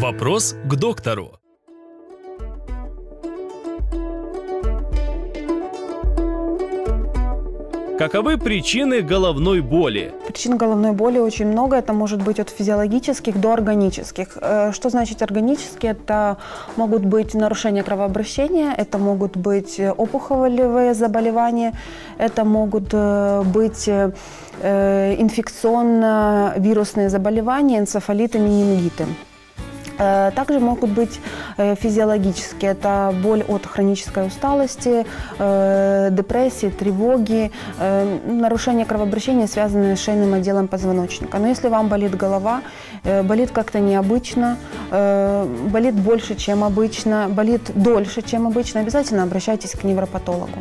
Вопрос к доктору. Каковы причины головной боли? Причин головной боли очень много. Это может быть от физиологических до органических. Э, Что значит органические? Это могут быть нарушения кровообращения, это могут быть опухолевые заболевания, это могут э, быть э, инфекционно-вирусные заболевания, энцефалиты, менингиты. Э, Также могут быть э, физиологические. Это боль от хронической усталости, э, депрессии, тревоги, нарушение кровообращения, связанные с шейным отделом позвоночника. Но если вам болит голова, болит как-то необычно, болит больше, чем обычно, болит дольше, чем обычно, обязательно обращайтесь к невропатологу.